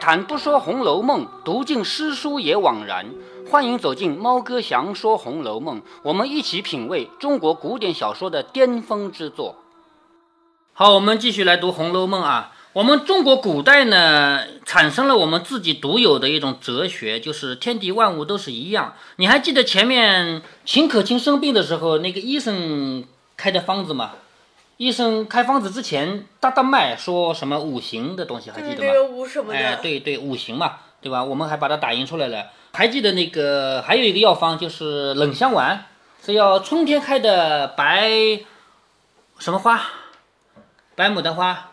谈不说《红楼梦》，读尽诗书也枉然。欢迎走进猫哥祥说《红楼梦》，我们一起品味中国古典小说的巅峰之作。好，我们继续来读《红楼梦》啊。我们中国古代呢，产生了我们自己独有的一种哲学，就是天地万物都是一样。你还记得前面秦可卿生病的时候，那个医生开的方子吗？医生开方子之前，大大脉说什么五行的东西，还记得吗？对对五什么的。哎，对对，五行嘛，对吧？我们还把它打印出来了。还记得那个还有一个药方，就是冷香丸，是要春天开的白什么花？白牡丹花，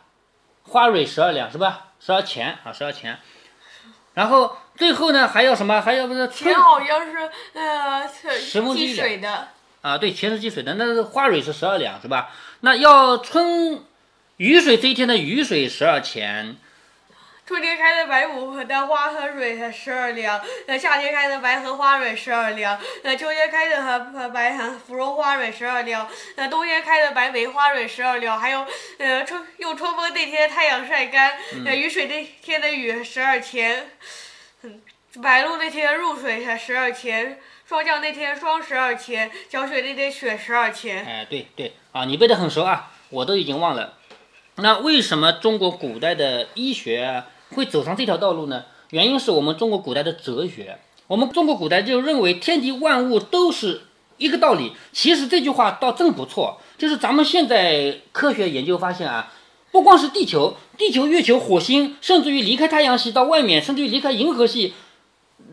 花蕊十二两是吧？十二钱啊，十二钱。然后最后呢，还要什么？还要不是春钱好像是呃十亩地积水的，啊？对，钱是积水的，那是花蕊是十二两是吧？那要春雨水这一天的雨水十二钱，春天开的白牡丹花和蕊十二两，呃夏天开的白荷花蕊十二两，呃秋天开的和白芙蓉花蕊十二两，那冬天开的白梅花蕊十二两，还有呃春用春风那天太阳晒干，呃雨水那天的雨十二钱，嗯白露那天入水才十二钱。霜降那天霜十二千，小雪那天雪十二千。哎，对对啊，你背得很熟啊，我都已经忘了。那为什么中国古代的医学会走上这条道路呢？原因是我们中国古代的哲学。我们中国古代就认为天地万物都是一个道理。其实这句话倒真不错，就是咱们现在科学研究发现啊，不光是地球、地球、月球、火星，甚至于离开太阳系到外面，甚至于离开银河系。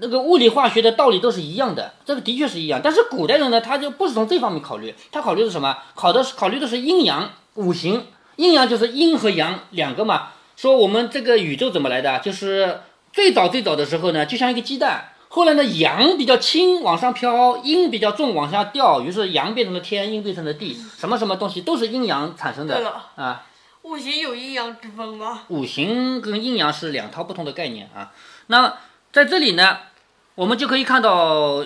那个物理化学的道理都是一样的，这个的确是一样。但是古代人呢，他就不是从这方面考虑，他考虑的是什么？考的是考虑的是阴阳五行。阴阳就是阴和阳两个嘛。说我们这个宇宙怎么来的？就是最早最早的时候呢，就像一个鸡蛋。后来呢，阳比较轻往上飘，阴比较重往下掉，于是阳变成了天，阴变成了地。什么什么东西都是阴阳产生的对了，啊。五行有阴阳之分吗？五行跟阴阳是两套不同的概念啊。那在这里呢，我们就可以看到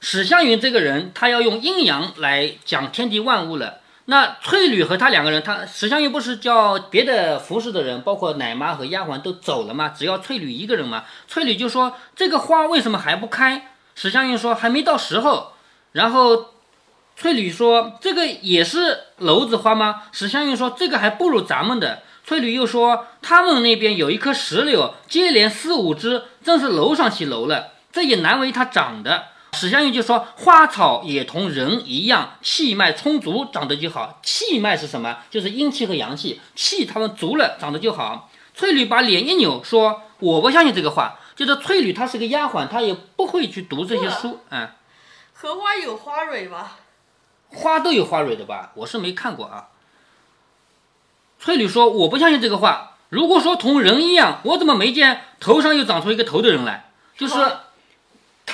史湘云这个人，他要用阴阳来讲天地万物了。那翠缕和他两个人，他史湘云不是叫别的服侍的人，包括奶妈和丫鬟都走了吗？只要翠缕一个人嘛。翠缕就说：“这个花为什么还不开？”史湘云说：“还没到时候。”然后翠缕说：“这个也是篓子花吗？”史湘云说：“这个还不如咱们的。”翠缕又说：“他们那边有一棵石榴，接连四五枝，正是楼上起楼了。这也难为他长得。”史湘云就说：“花草也同人一样，气脉充足，长得就好。气脉是什么？就是阴气和阳气，气它们足了，长得就好。”翠缕把脸一扭，说：“我不相信这个话。”就是翠缕她是个丫鬟，她也不会去读这些书。嗯，荷花有花蕊吗？花都有花蕊的吧？我是没看过啊。翠缕说：“我不相信这个话。如果说同人一样，我怎么没见头上又长出一个头的人来？就是，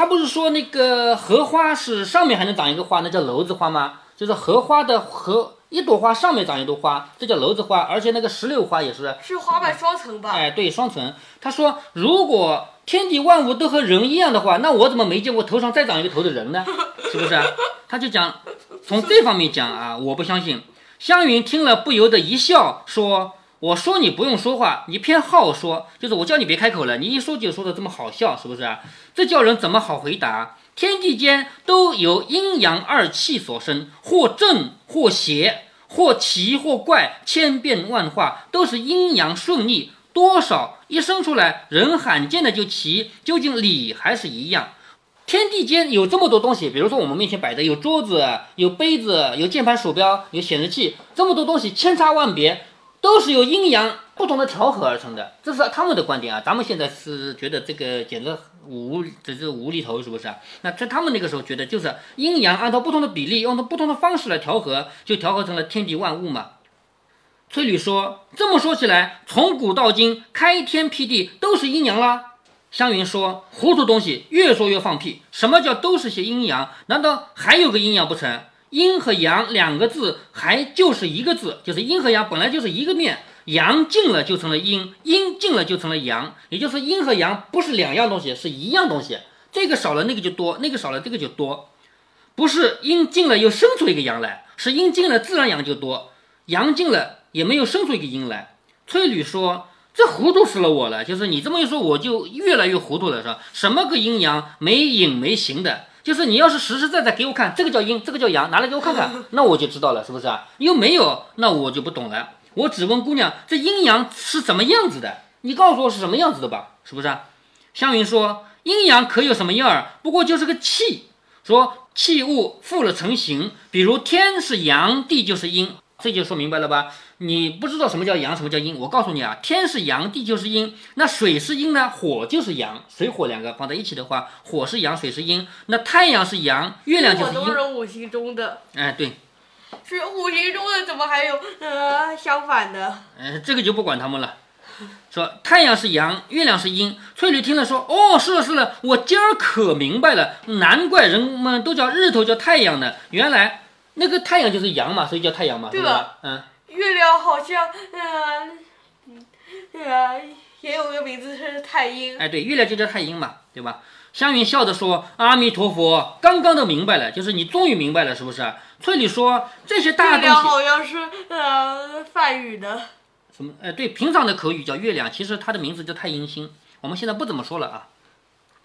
他不是说那个荷花是上面还能长一个花，那叫篓子花吗？就是荷花的荷一朵花上面长一朵花，这叫篓子花。而且那个石榴花也是，是花瓣双层吧？哎，对，双层。他说，如果天地万物都和人一样的话，那我怎么没见过头上再长一个头的人呢？是不是？他就讲从这方面讲啊，我不相信。”湘云听了，不由得一笑，说：“我说你不用说话，你偏好说，就是我叫你别开口了，你一说就说的这么好笑，是不是？这叫人怎么好回答？天地间都由阴阳二气所生，或正或邪，或奇或怪，千变万化，都是阴阳顺逆。多少一生出来，人罕见的就奇，究竟理还是一样？”天地间有这么多东西，比如说我们面前摆的有桌子、有杯子、有键盘、鼠标、有显示器，这么多东西千差万别，都是由阴阳不同的调和而成的。这是他们的观点啊，咱们现在是觉得这个简直无，这是无厘头，是不是？那在他们那个时候觉得就是阴阳按照不同的比例，用不同的方式来调和，就调和成了天地万物嘛。翠缕说：“这么说起来，从古到今，开天辟地都是阴阳啦。”湘云说：“糊涂东西，越说越放屁。什么叫都是些阴阳？难道还有个阴阳不成？阴和阳两个字，还就是一个字，就是阴和阳本来就是一个面，阳尽了就成了阴，阴尽了就成了阳，也就是阴和阳不是两样东西，是一样东西。这个少了那个就多，那个少了这个就多，不是阴尽了又生出一个阳来，是阴尽了自然阳就多，阳尽了也没有生出一个阴来。”翠缕说。这糊涂死了我了。就是你这么一说，我就越来越糊涂了，是吧？什么个阴阳没影没形的？就是你要是实实在在给我看，这个叫阴，这个叫阳，拿来给我看看，那我就知道了，是不是啊？又没有，那我就不懂了。我只问姑娘，这阴阳是怎么样子的？你告诉我是什么样子的吧，是不是啊？湘云说，阴阳可有什么样儿？不过就是个气，说气物复了成形，比如天是阳，地就是阴，这就说明白了吧？你不知道什么叫阳，什么叫阴？我告诉你啊，天是阳，地就是阴。那水是阴呢？火就是阳，水火两个放在一起的话，火是阳，水是阴。那太阳是阳，月亮就是我都阴。是五行中的，哎，对，是五行中的，怎么还有呃相反的？嗯，这个就不管他们了。说太阳是阳，月亮是阴。翠缕听了说：“哦，是了是了，我今儿可明白了，难怪人们都叫日头叫太阳呢。原来那个太阳就是阳嘛，所以叫太阳嘛，对吧？嗯，月亮好像呃嗯呃也有个名字是太阴。哎，对，月亮就叫太阴嘛，对吧？”湘云笑着说：“阿弥陀佛，刚刚都明白了，就是你终于明白了，是不是？”翠缕说：“这些大月亮东西好像是呃梵语的，什么？哎，对，平常的口语叫月亮，其实它的名字叫太阴星。我们现在不怎么说了啊。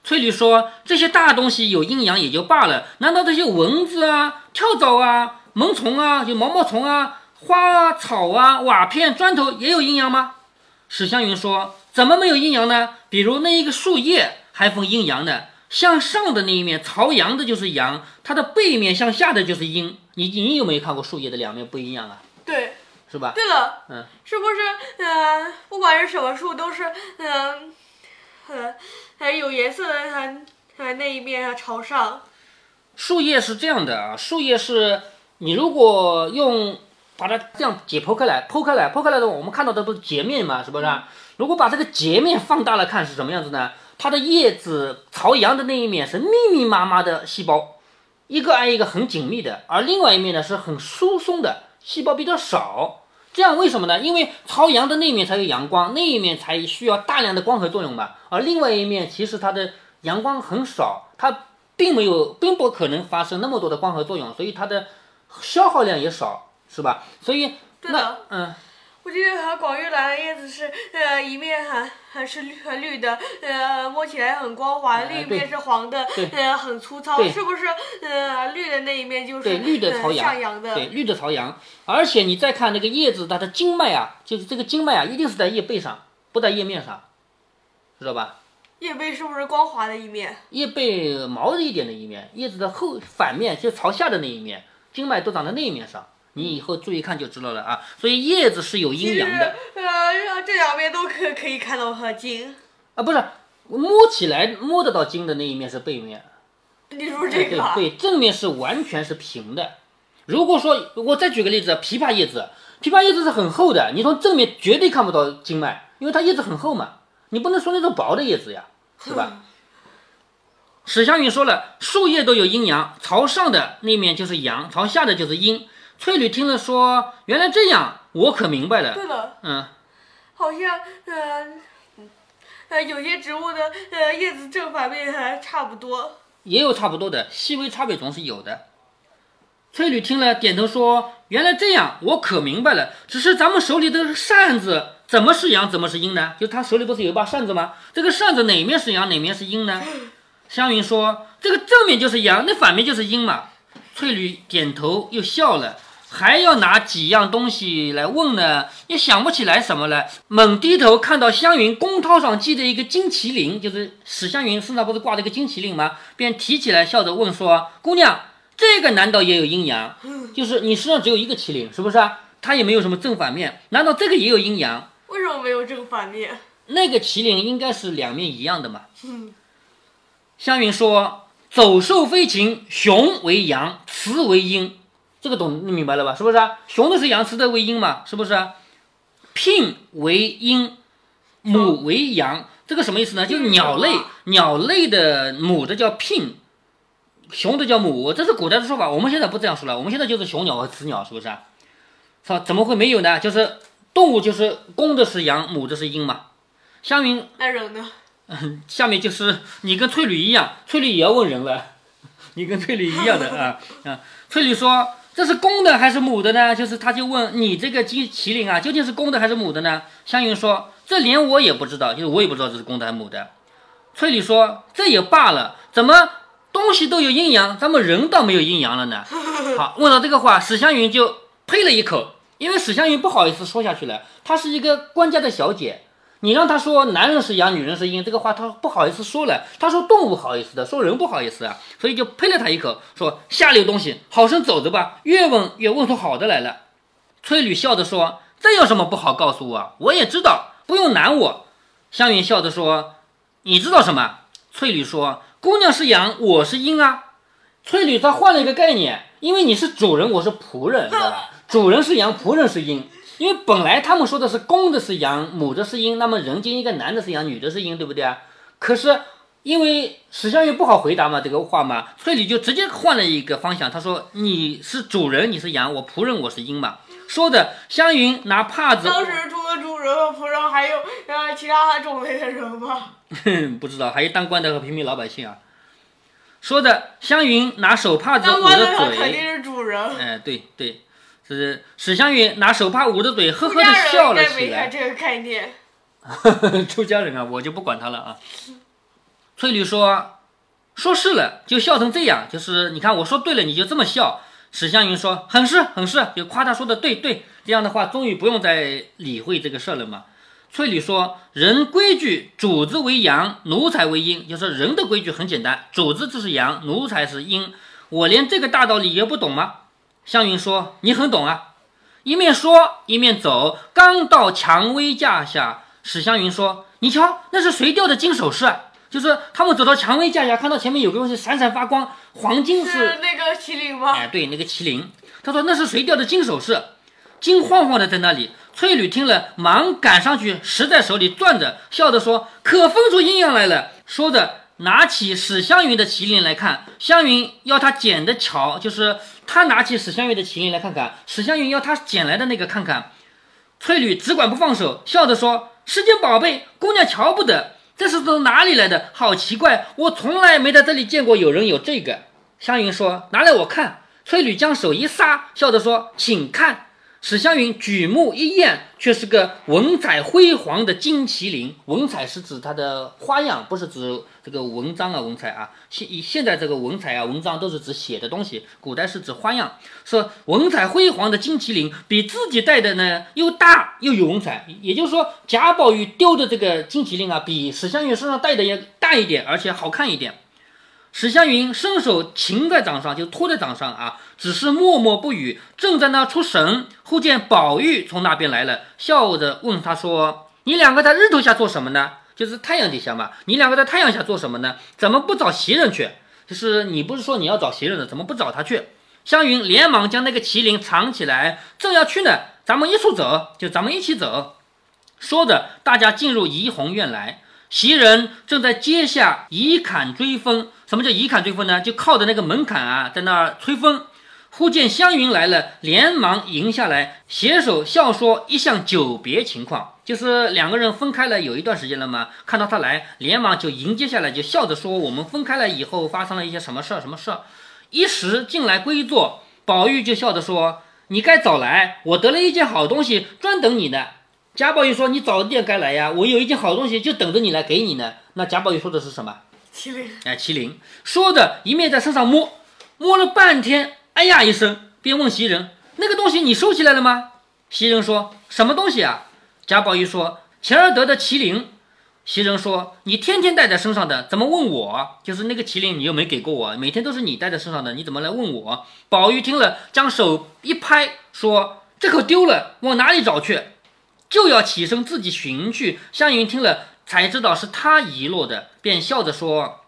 翠缕说：“这些大东西有阴阳也就罢了，难道这些蚊子啊、跳蚤啊、萌虫啊、就毛毛虫啊、花啊、草啊、瓦片、砖头也有阴阳吗？”史湘云说：“怎么没有阴阳呢？比如那一个树叶还分阴阳的，向上的那一面朝阳的就是阳，它的背面向下的就是阴。你你有没有看过树叶的两面不一样啊？对。是吧？对了，嗯，是不是呃，不管是什么树，都是嗯呃呃有颜色的，它它那一面啊朝上。树叶是这样的啊，树叶是你如果用把它这样解剖开来，剖开来，剖开来的话，我们看到的都是截面嘛，是不是啊？如果把这个截面放大了看是什么样子呢？它的叶子朝阳的那一面是密密麻麻的细胞，一个挨一个很紧密的，而另外一面呢是很疏松的，细胞比较少。这样为什么呢？因为朝阳的那一面才有阳光，那一面才需要大量的光合作用嘛。而另外一面其实它的阳光很少，它并没有，并不可能发生那么多的光合作用，所以它的消耗量也少，是吧？所以那嗯，我记得它广玉兰的叶子是呃一面还还是绿很绿的，呃摸起来很光滑，另一面是黄的对，呃很粗糙，是不是？呃绿的那一面就是对绿的呃朝阳的，对，绿的朝阳，而且你再看那个叶子，它的经脉啊，就是这个经脉啊，一定是在叶背上，不在叶面上，知道吧？叶背是不是光滑的一面？叶背毛的一点的一面，叶子的后反面就朝下的那一面，经脉都长在那一面上。你以后注意看就知道了啊。所以叶子是有阴阳的呃，这两边都可可以看到它茎。啊，不是摸起来摸得到金的那一面是背面，你说这个啊？对，正面是完全是平的。如果说我再举个例子，枇杷叶子，枇杷叶子是很厚的，你从正面绝对看不到经脉，因为它叶子很厚嘛。你不能说那种薄的叶子呀，是吧？史湘云说了，树叶都有阴阳，朝上的那面就是阳，朝下的就是阴。翠缕听了说，原来这样，我可明白了。对了，嗯，好像呃呃有些植物的呃叶子正反面还差不多。也有差不多的，细微差别总是有的。翠缕听了，点头说：“原来这样，我可明白了。只是咱们手里的扇子怎么是阳，怎么是阴呢？就他手里不是有一把扇子吗？这个扇子哪面是阳，哪面是阴呢？” 湘云说：“这个正面就是阳，那反面就是阴嘛。”翠缕点头又笑了。还要拿几样东西来问呢，也想不起来什么了。猛低头看到湘云公涛上系着一个金麒麟，就是史湘云身上不是挂着一个金麒麟吗？便提起来，笑着问说：“姑娘，这个难道也有阴阳？就是你身上只有一个麒麟，是不是啊？它也没有什么正反面，难道这个也有阴阳？为什么没有正反面？那个麒麟应该是两面一样的嘛。”湘云说：“走兽飞禽，雄为阳，雌为阴。”这个懂你明白了吧？是不是啊？雄的是阳，雌的为阴嘛？是不是啊？聘为阴，母为阳，这个什么意思呢？就是鸟类，鸟类的母的叫聘，雄的叫母，这是古代的说法。我们现在不这样说了，我们现在就是雄鸟和雌鸟，是不是啊？操？怎么会没有呢？就是动物就是公的是阳，母的是阴嘛。湘云那人呢？下面就是你跟翠缕一样，翠缕也要问人了，你跟翠缕一样的啊啊！翠缕说：“这是公的还是母的呢？就是他就问你这个麒麒麟啊，究竟是公的还是母的呢？湘云说：“这连我也不知道，就是我也不知道这是公的还是母的。”翠缕说：“这也罢了，怎么东西都有阴阳，咱们人倒没有阴阳了呢？” 好，问到这个话，史湘云就呸了一口，因为史湘云不好意思说下去了，她是一个官家的小姐。你让他说男人是阳，女人是阴，这个话他不好意思说了。他说动物好意思的，说人不好意思啊，所以就呸了他一口，说下流东西，好生走着吧。越问越问出好的来了。翠缕笑着说：“这有什么不好告诉我？我也知道，不用难我。”湘云笑着说：“你知道什么？”翠缕说：“姑娘是阳，我是阴啊。”翠缕她换了一个概念，因为你是主人，我是仆人，知道吧？主人是阳，仆人是阴。因为本来他们说的是公的是阳，母的是阴，那么人间一个男的是阳，女的是阴，对不对啊？可是因为史湘云不好回答嘛，这个话嘛，翠缕就直接换了一个方向，他说你是主人，你是阳，我仆人我是阴嘛。说的湘云拿帕子，当时除了主人和仆人，还有呃其他种类的人吗？不知道，还有当官的和平民老百姓啊。说的湘云拿手帕子捂着嘴，肯定是主人。哎，对对。是史湘云拿手帕捂着嘴，呵呵的笑了起来。这个概念。出家人啊，我就不管他了啊。翠缕说：“说是了，就笑成这样。就是你看，我说对了，你就这么笑。”史湘云说：“很是，很是，就夸他说的对对。这样的话，终于不用再理会这个事了嘛。”翠缕说：“人规矩，主子为阳，奴才为阴。就是人的规矩很简单，主子就是阳，奴才是阴。我连这个大道理也不懂吗？”湘云说：“你很懂啊。”一面说一面走，刚到蔷薇架下，史湘云说：“你瞧，那是谁掉的金首饰？就是他们走到蔷薇架下，看到前面有个东西闪闪发光，黄金是那个麒麟吗？哎，对，那个麒麟。他说那是谁掉的金首饰？金晃晃的在那里。翠缕听了，忙赶上去，拾在手里攥着，笑着说：‘可分出阴阳来了。’说着。”拿起史湘云的麒麟来看，湘云要他捡的瞧，就是他拿起史湘云的麒麟来看看，史湘云要他捡来的那个看看。翠缕只管不放手，笑着说：“是件宝贝，姑娘瞧不得。这是从哪里来的？好奇怪，我从来没在这里见过有人有这个。”湘云说：“拿来我看。”翠缕将手一撒，笑着说：“请看。”史湘云举目一验，却是个文彩辉煌的金麒麟。文彩是指它的花样，不是指这个文章啊，文采啊。现以现在这个文采啊，文章都是指写的东西，古代是指花样。说文采辉煌的金麒麟比自己戴的呢又大又有文采，也就是说贾宝玉丢的这个金麒麟啊，比史湘云身上戴的要大一点，而且好看一点。史湘云伸手擒在掌上，就托在掌上啊，只是默默不语，正在那出神。忽见宝玉从那边来了，笑着问他说：“你两个在日头下做什么呢？就是太阳底下嘛。你两个在太阳下做什么呢？怎么不找袭人去？就是你不是说你要找袭人的，怎么不找他去？”湘云连忙将那个麒麟藏起来，正要去呢，咱们一处走，就咱们一起走。说着，大家进入怡红院来。袭人正在阶下倚槛追风。什么叫倚槛追风呢？就靠着那个门槛啊，在那儿吹风。忽见湘云来了，连忙迎下来，携手笑说一向久别情况，就是两个人分开了有一段时间了嘛。看到他来，连忙就迎接下来，就笑着说：“我们分开了以后发生了一些什么事儿？什么事儿？”一时进来归坐，宝玉就笑着说：“你该早来，我得了一件好东西，专等你呢。”贾宝玉说：“你早点该来呀，我有一件好东西，就等着你来给你呢。”那贾宝玉说的是什么？麒麟。哎，麒麟。说着，一面在身上摸，摸了半天，哎呀一声，便问袭人：“那个东西你收起来了吗？”袭人说：“什么东西啊？”贾宝玉说：“钱儿得的麒麟。”袭人说：“你天天带在身上的，怎么问我？就是那个麒麟，你又没给过我，每天都是你带在身上的，你怎么来问我？”宝玉听了，将手一拍，说：“这可丢了，往哪里找去？”就要起身自己寻去，湘云听了才知道是他遗落的，便笑着说：“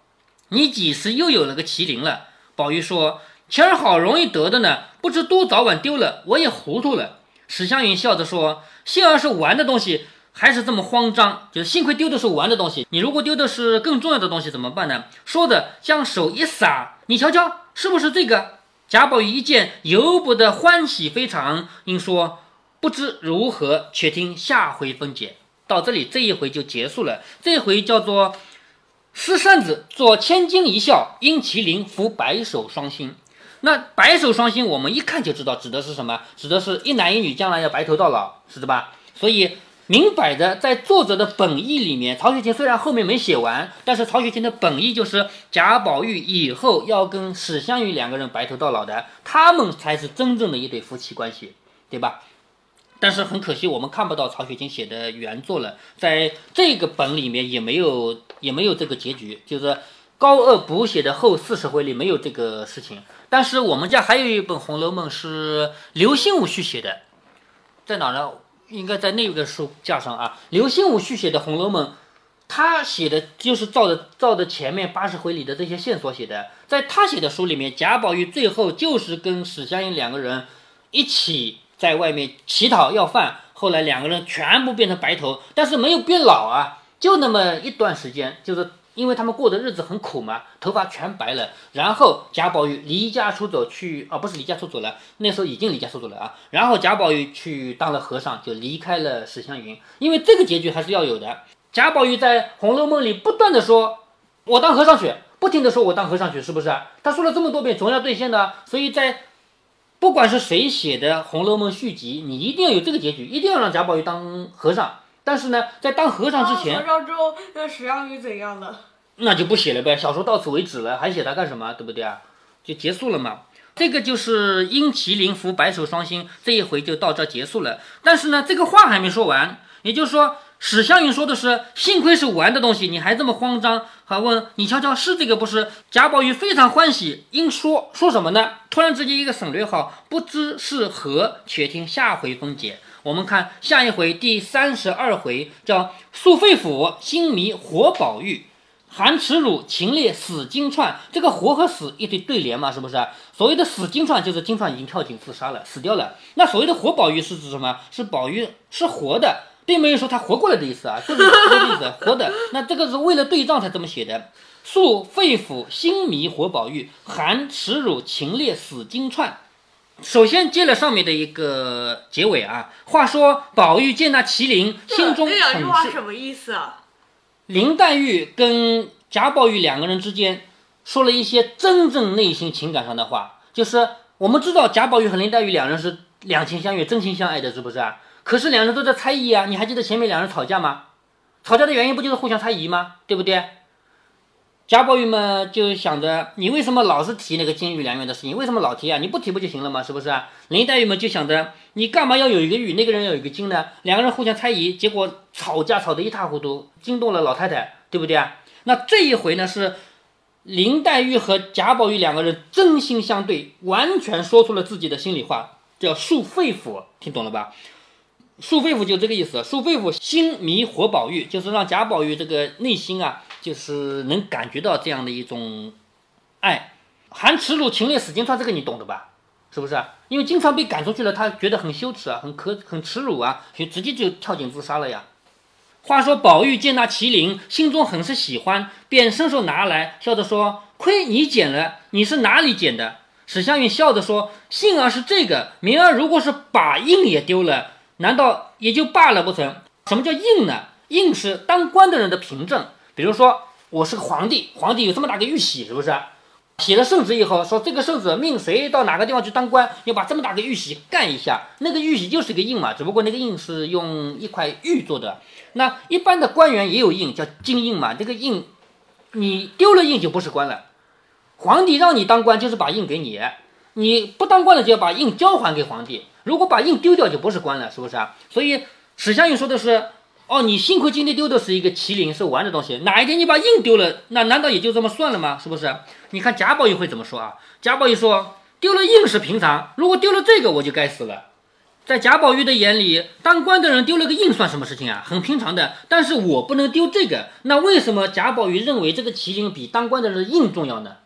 你几时又有了个麒麟了？”宝玉说：“钱儿好容易得的呢，不知多早晚丢了，我也糊涂了。”史湘云笑着说：“幸而是玩的东西，还是这么慌张，就是幸亏丢的是玩的东西。你如果丢的是更重要的东西怎么办呢？”说着将手一撒：“你瞧瞧，是不是这个？”贾宝玉一见，由不得欢喜非常，应说。不知如何，且听下回分解。到这里，这一回就结束了。这一回叫做“施扇子做千金一笑，因麒麟伏白首双星”。那白首双星，我们一看就知道指的是什么，指的是一男一女将来要白头到老，是的吧？所以明摆着在作者的本意里面，曹雪芹虽然后面没写完，但是曹雪芹的本意就是贾宝玉以后要跟史湘云两个人白头到老的，他们才是真正的一对夫妻关系，对吧？但是很可惜，我们看不到曹雪芹写的原作了，在这个本里面也没有也没有这个结局，就是高鹗补写的后四十回里没有这个事情。但是我们家还有一本《红楼梦》是刘心武续写的，在哪呢？应该在那个书架上啊。刘心武续写的《红楼梦》，他写的就是照着照着前面八十回里的这些线索写的。在他写的书里面，贾宝玉最后就是跟史湘云两个人一起在外面乞讨要饭，后来两个人全部变成白头，但是没有变老啊，就那么一段时间，就是因为他们过的日子很苦嘛，头发全白了。然后贾宝玉离家出走去，啊，不是离家出走了，那时候已经离家出走了啊。然后贾宝玉去当了和尚，就离开了史湘云，因为这个结局还是要有的。贾宝玉在《红楼梦》里不断的说：“我当和尚去。”不停的说：“我当和尚去。”是不是？他说了这么多遍，总要兑现的。所以在不管是谁写的《红楼梦》续集，你一定要有这个结局，一定要让贾宝玉当和尚。但是呢，在当和尚之前和，尚之后，那史湘云怎样了？那就不写了呗，小说到此为止了，还写它干什么？对不对啊？就结束了嘛。这个就是因麒麟伏白首双星这一回就到这儿结束了。但是呢，这个话还没说完，也就是说，史湘云说的是，幸亏是玩的东西，你还这么慌张，还问你瞧瞧是这个不是？贾宝玉非常欢喜，因说说什么呢？突然之间一个省略号，不知是何，且听下回分解。我们看下一回第三十二回，叫素肺腑，心迷活宝玉。含耻辱，情烈死金钏，这个活和死一对对联嘛，是不是？所谓的死金钏，就是金钏已经跳井自杀了，死掉了。那所谓的活宝玉是指什么？是宝玉是活的，并没有说他活过来的意思啊，就是这个意思，活的。那这个是为了对仗才这么写的。素肺腑，心迷活宝玉，含耻辱，情烈死金钏。首先接了上面的一个结尾啊，话说宝玉见那麒麟，心中这两句很是话什么意思啊？林黛玉跟贾宝玉两个人之间说了一些真正内心情感上的话，就是我们知道贾宝玉和林黛玉两人是两情相悦、真心相爱的，是不是啊？可是两人都在猜疑啊！你还记得前面两人吵架吗？吵架的原因不就是互相猜疑吗？对不对？贾宝玉嘛就想着你为什么老是提那个金玉良缘的事情？为什么老提啊？你不提不就行了吗？是不是啊？林黛玉嘛就想着你干嘛要有一个玉，那个人要有一个金呢？两个人互相猜疑，结果吵架吵得一塌糊涂，惊动了老太太，对不对啊？那这一回呢是林黛玉和贾宝玉两个人真心相对，完全说出了自己的心里话，叫恕肺腑，听懂了吧？恕肺腑就这个意思，恕肺腑心迷活宝玉，就是让贾宝玉这个内心啊，就是能感觉到这样的一种爱。含耻辱，情烈死金钏，这个你懂的吧？是不是？因为金钏被赶出去了，他觉得很羞耻啊，很可很耻辱啊，就直接就跳井自杀了呀。话说宝玉见那麒麟，心中很是喜欢，便伸手拿来，笑着说：“亏你捡了，你是哪里捡的？”史湘云笑着说：“幸而是这个，明儿如果是把印也丢了，难道也就罢了不成？什么叫印呢？印是当官的人的凭证，比如说我是个皇帝，皇帝有这么大个玉玺，是不是？写了圣旨以后，说这个圣旨命谁到哪个地方去当官，要把这么大个玉玺干一下，那个玉玺就是个印嘛，只不过那个印是用一块玉做的。那一般的官员也有印，叫金印嘛。这个印，你丢了印就不是官了。皇帝让你当官，就是把印给你；你不当官了，就要把印交还给皇帝。如果把印丢掉，就不是官了，是不是啊？所以史湘云说的是：哦，你幸亏今天丢的是一个麒麟，是玩的东西。哪一天你把印丢了，那难道也就这么算了吗？是不是？你看贾宝玉会怎么说啊？贾宝玉说：丢了印是平常，如果丢了这个，我就该死了。在贾宝玉的眼里，当官的人丢了个印算什么事情啊？很平常的。但是我不能丢这个，那为什么贾宝玉认为这个麒麟比当官的人的印重要呢？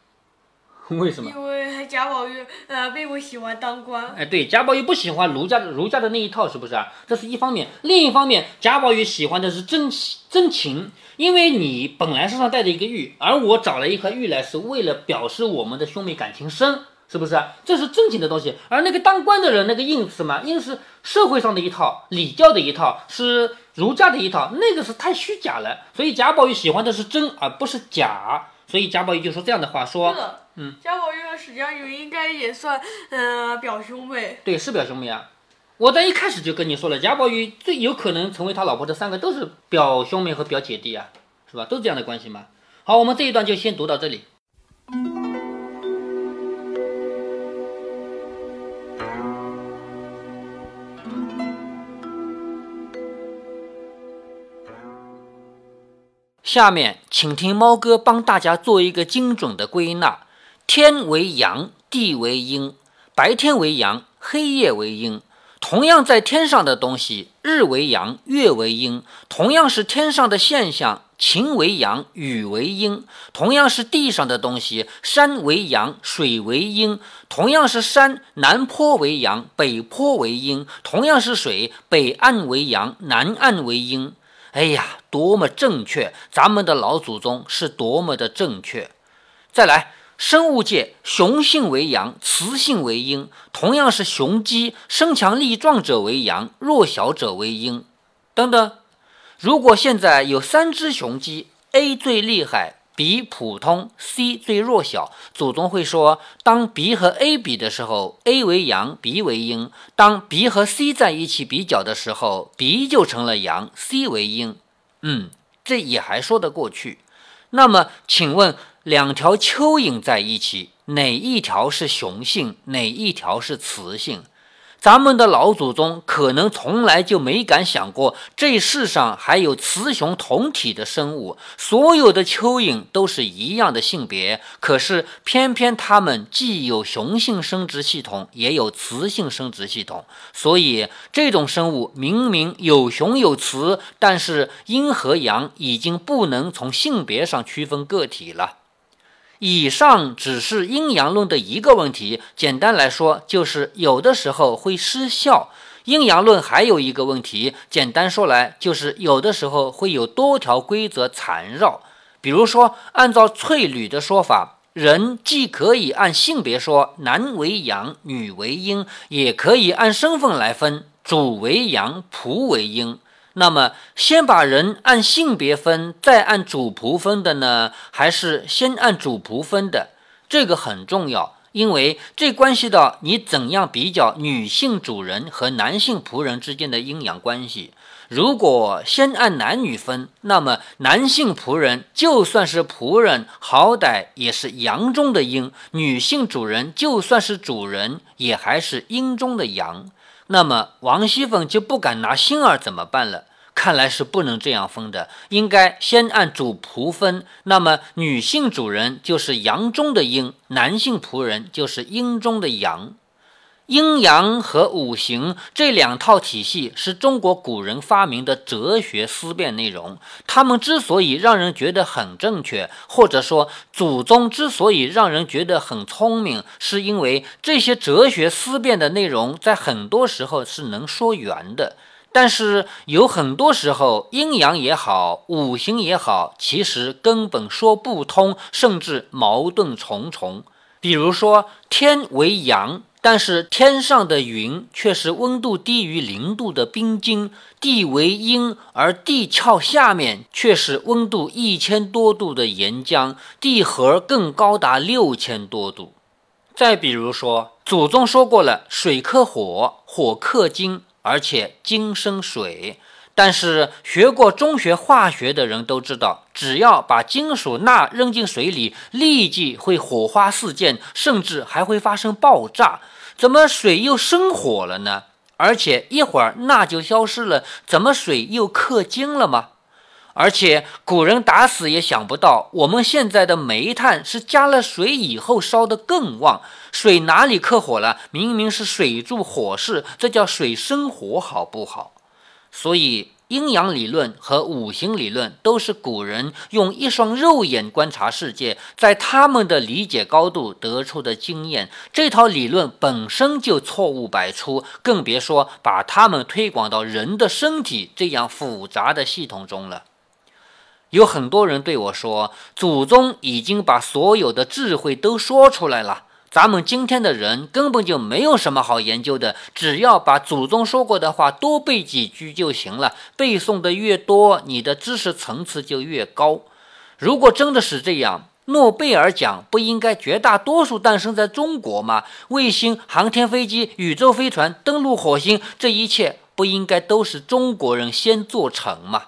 为什么？因为贾宝玉呃并不喜欢当官，哎，对，贾宝玉不喜欢儒家的儒家的那一套，是不是啊？这是一方面。另一方面，贾宝玉喜欢的是真真情，因为你本来身上带着一个玉，而我找了一块玉来，是为了表示我们的兄妹感情深，是不是啊？这是真情的东西。而那个当官的人，那个印是什么？印是社会上的一套，礼教的一套，是儒家的一套，那个是太虚假了。所以贾宝玉喜欢的是真，而不是假。所以贾宝玉就说这样的话，说。这嗯，贾宝玉和史湘云应该也算嗯、表兄妹。对，是表兄妹啊。我在一开始就跟你说了，贾宝玉最有可能成为他老婆的三个都是表兄妹和表姐弟啊，是吧？都是这样的关系嘛。好，我们这一段就先读到这里。下面请听猫哥帮大家做一个精准的归纳：天为阳，地为阴，白天为阳，黑夜为阴。同样在天上的东西，日为阳，月为阴；同样是天上的现象，晴为阳，雨为阴；同样是地上的东西，山为阳，水为阴；同样是山，南坡为阳，北坡为阴；同样是水，北岸为阳，南岸为阴。哎呀，多么正确！咱们的老祖宗是多么的正确。再来。生物界，雄性为阳，雌性为阴。同样是雄鸡，身强力壮者为阳，弱小者为阴。等等，如果现在有三只雄鸡，A 最厉害，B 普通，C 最弱小，祖宗会说：当 B 和 A 比的时候，A 为阳，B 为阴；当 B 和 C 在一起比较的时候，B 就成了阳，C 为阴。嗯，这也还说得过去。那么，请问？两条蚯蚓在一起，哪一条是雄性，哪一条是雌性？咱们的老祖宗可能从来就没敢想过，这世上还有雌雄同体的生物。所有的蚯蚓都是一样的性别，可是偏偏它们既有雄性生殖系统，也有雌性生殖系统。所以这种生物明明有雄有雌，但是阴和阳已经不能从性别上区分个体了。以上只是阴阳论的一个问题，简单来说就是有的时候会失效。阴阳论还有一个问题，简单说来就是有的时候会有多条规则缠绕。比如说，按照翠缕的说法，人既可以按性别说男为阳，女为阴，也可以按身份来分主为阳，仆为阴。那么，先把人按性别分，再按主仆分的呢？还是先按主仆分的？这个很重要，因为这关系到你怎样比较女性主人和男性仆人之间的阴阳关系。如果先按男女分，那么男性仆人就算是仆人，好歹也是阳中的阴；女性主人就算是主人，也还是阴中的阳。那么王熙凤就不敢拿星儿怎么办了？看来是不能这样分的，应该先按主仆分。那么女性主人就是阳中的阴，男性仆人就是阴中的阳。阴阳和五行这两套体系是中国古人发明的哲学思辨内容。他们之所以让人觉得很正确，或者说祖宗之所以让人觉得很聪明，是因为这些哲学思辨的内容在很多时候是能说圆的。但是有很多时候，阴阳也好，五行也好，其实根本说不通，甚至矛盾重重。比如说，天为阳。但是天上的云却是温度低于零度的冰晶，地为阴，而地壳下面却是温度一千多度的岩浆，地核更高达六千多度。再比如说，祖宗说过了，水克火，火克金，而且金生水。但是学过中学化学的人都知道，只要把金属钠扔进水里，立即会火花四溅，甚至还会发生爆炸。怎么水又生火了呢？而且一会儿钠就消失了，怎么水又克金了吗？而且古人打死也想不到，我们现在的煤炭是加了水以后烧得更旺。水哪里克火了？明明是水助火势，这叫水生火，好不好？所以。阴阳理论和五行理论都是古人用一双肉眼观察世界，在他们的理解高度得出的经验。这套理论本身就错误百出，更别说把它们推广到人的身体这样复杂的系统中了。有很多人对我说：“祖宗已经把所有的智慧都说出来了。”咱们今天的人根本就没有什么好研究的，只要把祖宗说过的话多背几句就行了。背诵的越多，你的知识层次就越高。如果真的是这样，诺贝尔奖不应该绝大多数诞生在中国吗？卫星、航天飞机、宇宙飞船登陆火星，这一切不应该都是中国人先做成吗？